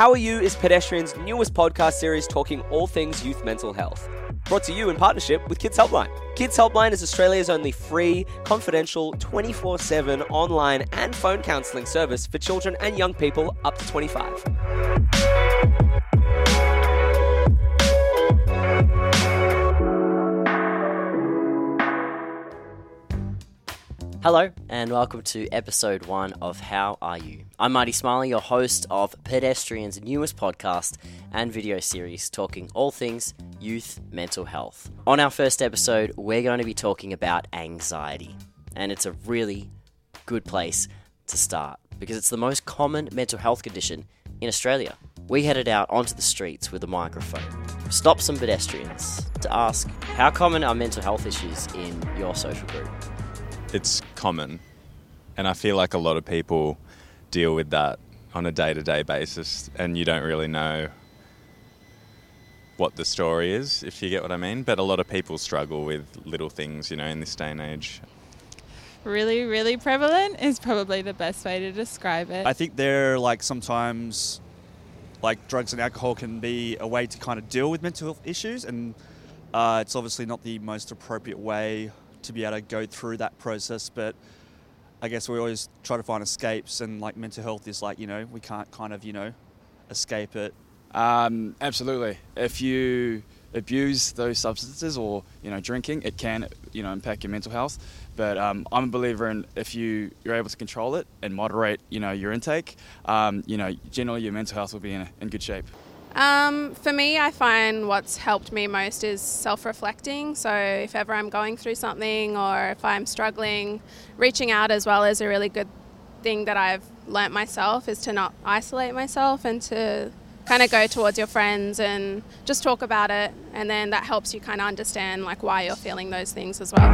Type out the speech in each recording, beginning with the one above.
How Are You is Pedestrian's newest podcast series talking all things youth mental health. Brought to you in partnership with Kids Helpline. Kids Helpline is Australia's only free, confidential, 24 7 online and phone counselling service for children and young people up to 25. Hello, and welcome to episode one of How Are You? I'm Marty Smiley, your host of Pedestrian's newest podcast and video series talking all things youth mental health. On our first episode, we're going to be talking about anxiety, and it's a really good place to start because it's the most common mental health condition in Australia. We headed out onto the streets with a microphone, stopped some pedestrians to ask how common are mental health issues in your social group? It's common. And I feel like a lot of people deal with that on a day to day basis, and you don't really know what the story is, if you get what I mean. But a lot of people struggle with little things, you know, in this day and age. Really, really prevalent is probably the best way to describe it. I think they're like sometimes like drugs and alcohol can be a way to kind of deal with mental health issues, and uh, it's obviously not the most appropriate way to be able to go through that process. But I guess we always try to find escapes, and like mental health is like you know we can't kind of you know escape it. Um, absolutely. If you abuse those substances or you know drinking, it can you know impact your mental health. But um, I'm a believer in if you you're able to control it and moderate you know your intake, um, you know generally your mental health will be in, in good shape. Um, for me, I find what's helped me most is self reflecting. So, if ever I'm going through something or if I'm struggling, reaching out as well is a really good thing that I've learnt myself is to not isolate myself and to kind of go towards your friends and just talk about it. And then that helps you kind of understand like why you're feeling those things as well.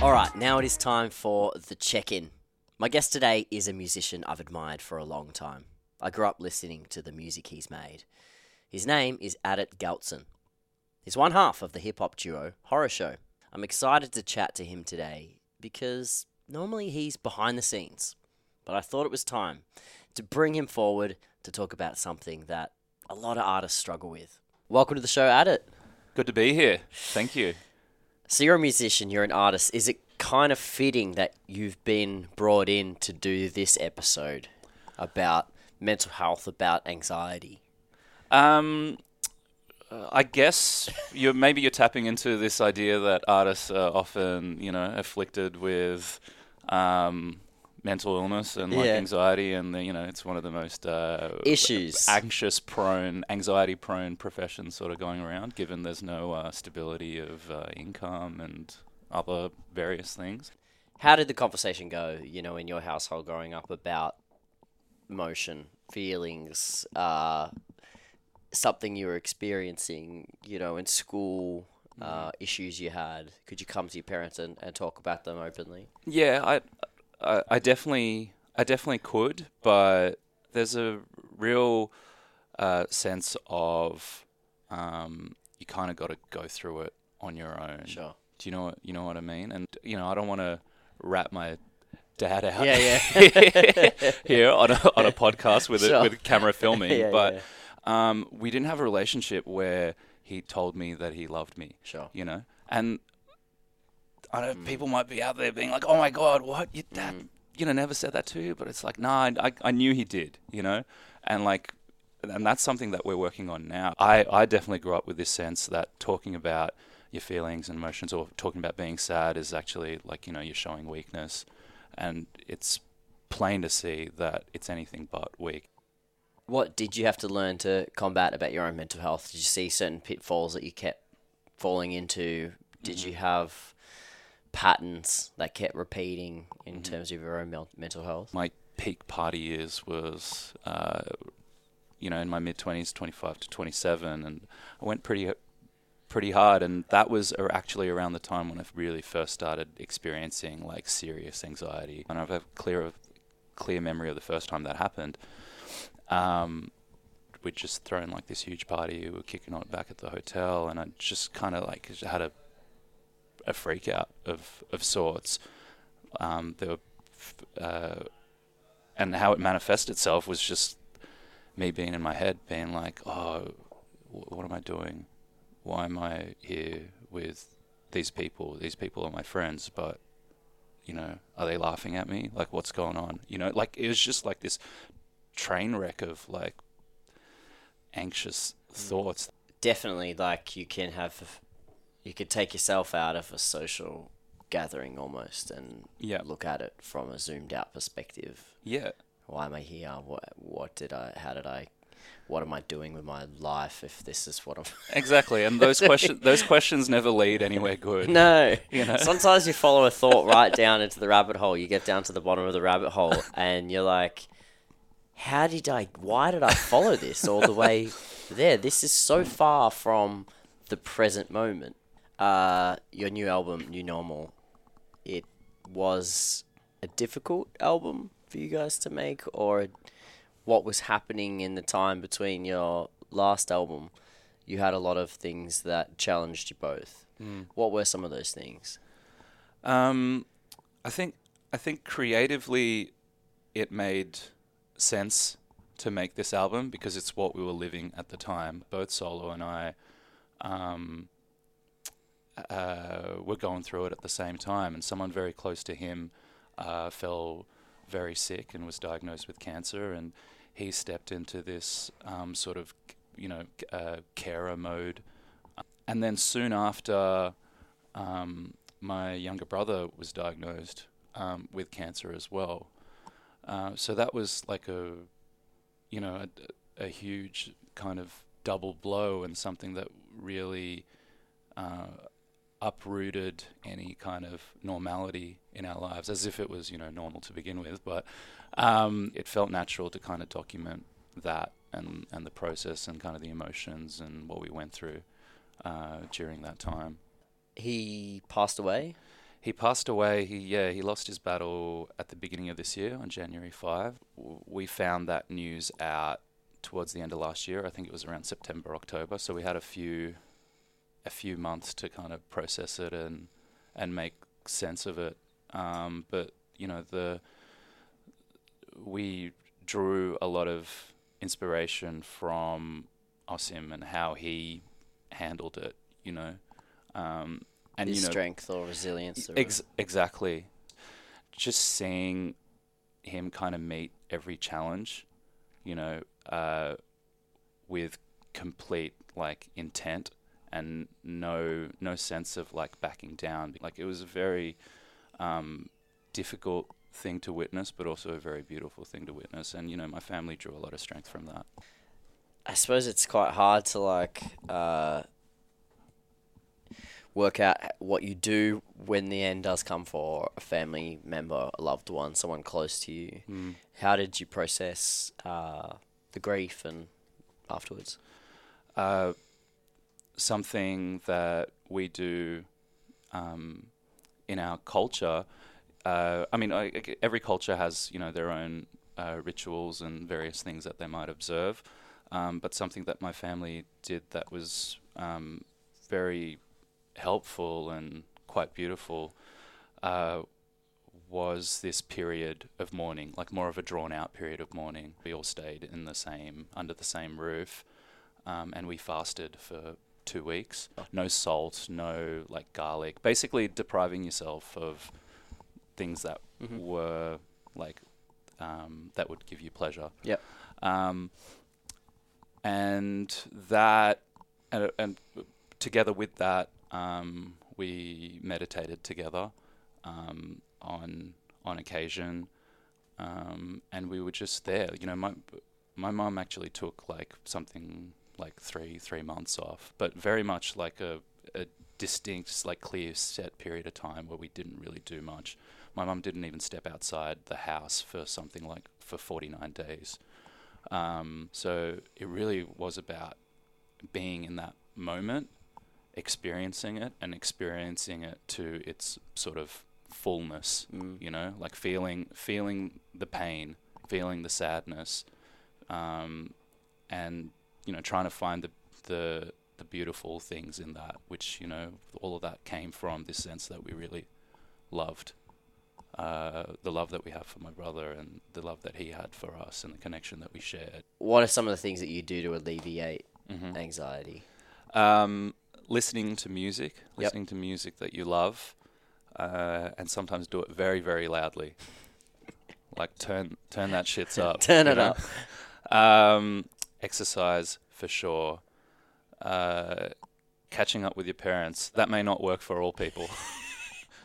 All right, now it is time for the check in. My guest today is a musician I've admired for a long time. I grew up listening to the music he's made. His name is Adit Gauchan. He's one half of the hip hop duo Horror Show. I'm excited to chat to him today because normally he's behind the scenes, but I thought it was time to bring him forward to talk about something that a lot of artists struggle with. Welcome to the show, Adit. Good to be here. Thank you. So you're a musician, you're an artist. Is it kind of fitting that you've been brought in to do this episode about mental health, about anxiety? Um, I guess you're maybe you're tapping into this idea that artists are often, you know, afflicted with um, mental illness and like Yeah. anxiety, and the, you know, it's one of the most uh, Issues. anxious prone, anxiety prone professions sort of going around. Given there's no uh, stability of uh, income and other various things. How did the conversation go, you know, in your household growing up about emotion, feelings, uh, something you were experiencing, you know, in school, uh, issues you had? Could you come to your parents and, and talk about them openly? Yeah, I, I, I definitely, I definitely could, but there's a real uh, sense of um, you kind of got to go through it on your own. Sure. Do you know what you know what I mean? And you know, I don't want to wrap my dad out. Yeah, yeah. here on a on a podcast with Sure. a, with camera filming, Yeah, but um, we didn't have a relationship where he told me that he loved me. Sure. You know, and I know Mm. people might be out there being like, "Oh my God, what? Your dad, you know, never said that to you." But it's like, nah, I, I, I knew he did. You know, and like, and that's something that we're working on now. I, I definitely grew up with this sense that talking about your feelings and emotions, or talking about being sad, is actually like you know you're showing weakness, and it's plain to see that it's anything but weak. What did you have to learn to combat about your own mental health? Did you see certain pitfalls that you kept falling into? Did you have patterns that kept repeating in terms of your own mel- mental health? my peak party years was, uh, you know, in my mid twenties, twenty five to twenty seven, and I went pretty, pretty hard, and that was actually around the time when I really first started experiencing like serious anxiety, and I've a clear, clear memory of the first time that happened. Um, we'd just thrown like this huge party, we were kicking on back at the hotel, and I just kind of like had a, a freak out of of sorts. Um, there were uh, and how it manifested itself was just me being in my head, being like, oh, wh- what am I doing? Why am I here with these people? These people are my friends, but you know, are they laughing at me? Like, what's going on? You know, like it was just like this train wreck of like anxious mm. thoughts. Definitely, like you can have, you could take yourself out of a social gathering almost and Yeah. look at it from a zoomed out perspective. Yeah, Why am I here? What what did I? How did I? What am I doing with my life if this is what I'm? exactly. And those questions, those questions never lead anywhere good. No. You know? Sometimes you follow a thought right down into the rabbit hole. You get down to the bottom of the rabbit hole and you're like, how did I, why did I follow this all the way there? This is so far from the present moment. Uh, your new album, New Normal, it was a difficult album for you guys to make or what was happening in the time between your last album? You had a lot of things that challenged you both. What were some of those things? Um, I think I think creatively, it made sense to make this album because it's what we were living at the time. Both Solo and I um, uh, were going through it at the same time, and someone very close to him uh, fell very sick and was diagnosed with cancer, and he stepped into this um, sort of you know uh, carer mode, and then soon after. Um, my younger brother was diagnosed um, with cancer as well. Uh, so that was like a, you know, a, a huge kind of double blow and something that really uh, uprooted any kind of normality in our lives, as if it was, you know, normal to begin with. But um, it felt natural to kind of document that and, and the process and kind of the emotions and what we went through uh, during that time. He passed away. He passed away. He yeah, he lost his battle at the beginning of this year on January 5. We found that news out towards the end of last year. I think it was around September, October. So we had a few a few months to kind of process it and and make sense of it. Um, but you know the we drew a lot of inspiration from Osim and how he handled it. You know. Um, and His you know, strength or resilience. Or Ex- exactly. Just seeing him kind of meet every challenge, you know, uh, with complete like intent and no no sense of like backing down. Like it was a very um, difficult thing to witness, but also a very beautiful thing to witness. And you know, my family drew a lot of strength from that. I suppose it's quite hard to like uh, work out what you do when the end does come for a family member, a loved one, someone close to you. Mm. How did you process uh, the grief and afterwards? uh, something that we do um, in our culture. Uh, I mean, I, every culture has you know their own uh, rituals and various things that they might observe. Um, but something that my family did that was um, very helpful and quite beautiful uh, was this period of mourning, like more of a drawn out period of mourning. We all stayed in the same under the same roof um, and we fasted for two weeks. No salt, no like garlic. Basically, depriving yourself of things that Mhm. were like um, that would give you pleasure. Yep. Um, and that, and, and together with that, um, we meditated together um, on on occasion, um, and we were just there. You know, my my mom actually took like something like three three months off, but very much like a, a distinct, like clear set period of time where we didn't really do much. My mum didn't even step outside the house for something like for 49 days. Um, so it really was about being in that moment, experiencing it, and experiencing it to its sort of fullness. Mm. You know, like feeling feeling the pain, feeling the sadness, um, and you know, trying to find the the the beautiful things in that, which you know, all of that came from this sense that we really loved uh, the love that we have for my brother and the love that he had for us and the connection that we shared. What are some of the things that you do to alleviate Mhm. anxiety? Um, listening to music, Yep. listening to music that you love, uh, and sometimes do it very, very loudly. like turn turn that shits up. Turn it know? up. Um, exercise for sure. Uh, catching up with your parents that may not work for all people.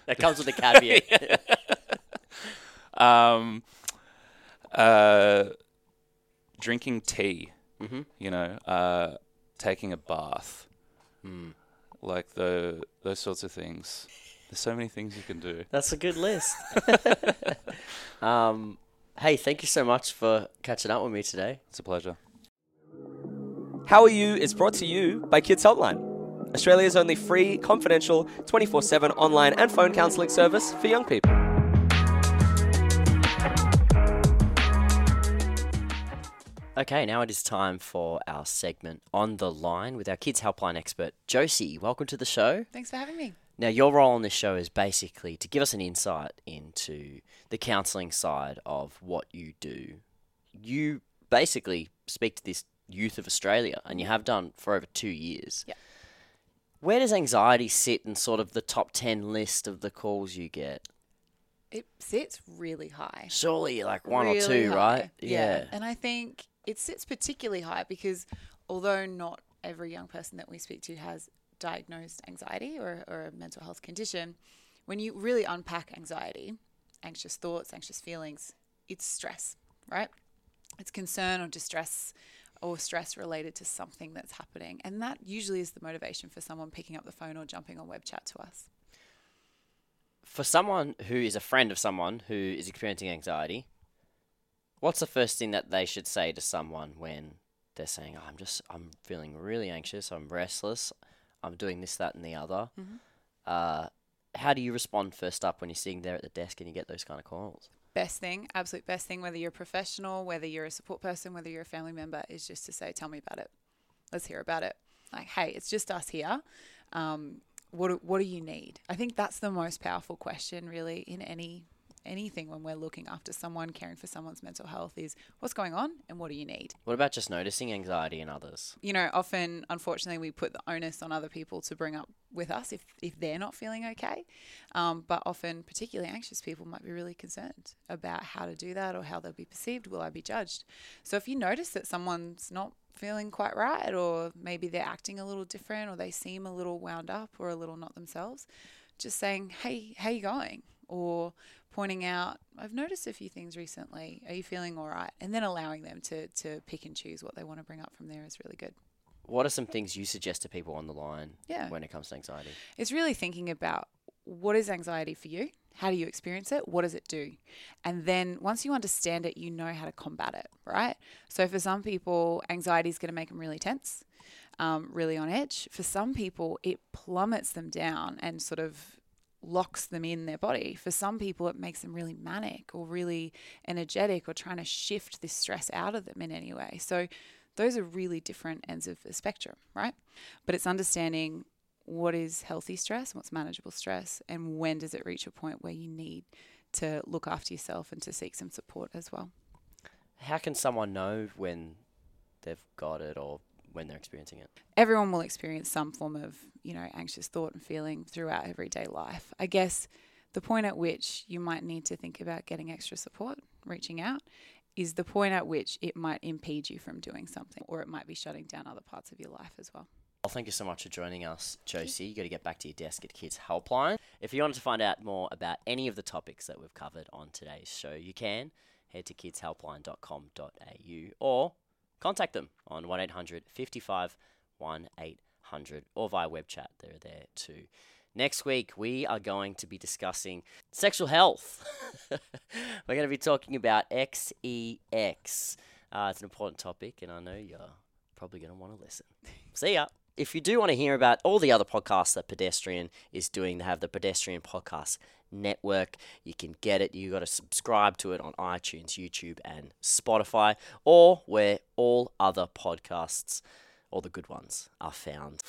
That comes with a caveat. um, uh, drinking tea. hmm You know, uh, taking a bath. Mm. like the those sorts of things. There's so many things you can do. That's a good list. um, hey, thank you so much for catching up with me today. It's a pleasure. How Are You is brought to you by Kids Helpline, Australia's only free, confidential, 24 7 online and phone counselling service for young people. Okay, now it is time for our segment on the line with our kids helpline expert, Josie. Welcome to the show. Thanks for having me. Now, your role on this show is basically to give us an insight into the counselling side of what you do. You basically speak to this youth of Australia, and you have done for over two years. Yeah. Where does anxiety sit in sort of the top 10 list of the calls you get? It sits really high. Surely like one or two, high. right? Yeah. And I think it sits particularly high because although not every young person that we speak to has diagnosed anxiety or, or a mental health condition, when you really unpack anxiety, anxious thoughts, anxious feelings, it's stress, right? It's concern or distress or stress related to something that's happening. And that usually is the motivation for someone picking up the phone or jumping on web chat to us. For someone who is a friend of someone who is experiencing anxiety, what's the first thing that they should say to someone when they're saying, oh, "I'm just, I'm feeling really anxious, I'm restless, I'm doing this, that, and the other"? Mhm. Uh, how do you respond first up when you're sitting there at the desk and you get those kind of calls? Best thing, absolute best thing, whether you're a professional, whether you're a support person, whether you're a family member, is just to say, tell me about it. Let's hear about it. Like, hey, it's just us here. Um, what, what do you need? I think that's the most powerful question, really, in any anything when we're looking after someone, caring for someone's mental health is what's going on and what do you need? What about just noticing anxiety in others? you know, often, unfortunately, we put the onus on other people to bring up with us if, if they're not feeling okay. Um, but often, particularly anxious people might be really concerned about how to do that or how they'll be perceived. Will I be judged? So if you notice that someone's not feeling quite right, or maybe they're acting a little different, or they seem a little wound up or a little not themselves, just saying, "Hey, how you going?" or pointing out, "I've noticed a few things recently. Are you feeling all right?" And then allowing them to to pick and choose what they want to bring up from there is really good. What are some things you suggest to people on the line Yeah. when it comes to anxiety? It's really thinking about what is anxiety for you? How do you experience it? What does it do? And then once you understand it, you know how to combat it, right? So for some people, anxiety is going to make them really tense, um, really on edge. For some people, it plummets them down and sort of locks them in their body. For some people, it makes them really manic or really energetic or trying to shift this stress out of them in any way. So those are really different ends of the spectrum, right? But it's understanding what is healthy stress, what's manageable stress, and when does it reach a point where you need to look after yourself and to seek some support as well. How can someone know when they've got it or when they're experiencing it? Everyone will experience some form of, you know, anxious thought and feeling throughout everyday life. I guess the point at which you might need to think about getting extra support, reaching out, is the point at which it might impede you from doing something or it might be shutting down other parts of your life as well. Well, thank you so much for joining us, Josie. You got to get back to your desk at Kids Helpline. If you wanted to find out more about any of the topics that we've covered on today's show, you can head to kidshelpline.com.au or contact them on 1 800 55 1800 or via web chat. They're there too. Next week, we are going to be discussing sexual health. We're going to be talking about XEX. Uh, it's an important topic, and I know you're probably going to want to listen. See ya. If you do want to hear about all the other podcasts that Pedestrian is doing, they have the Pedestrian Podcast Network. You can get it. You got to subscribe to it on iTunes, YouTube, and Spotify, or where all other podcasts, all the good ones, are found.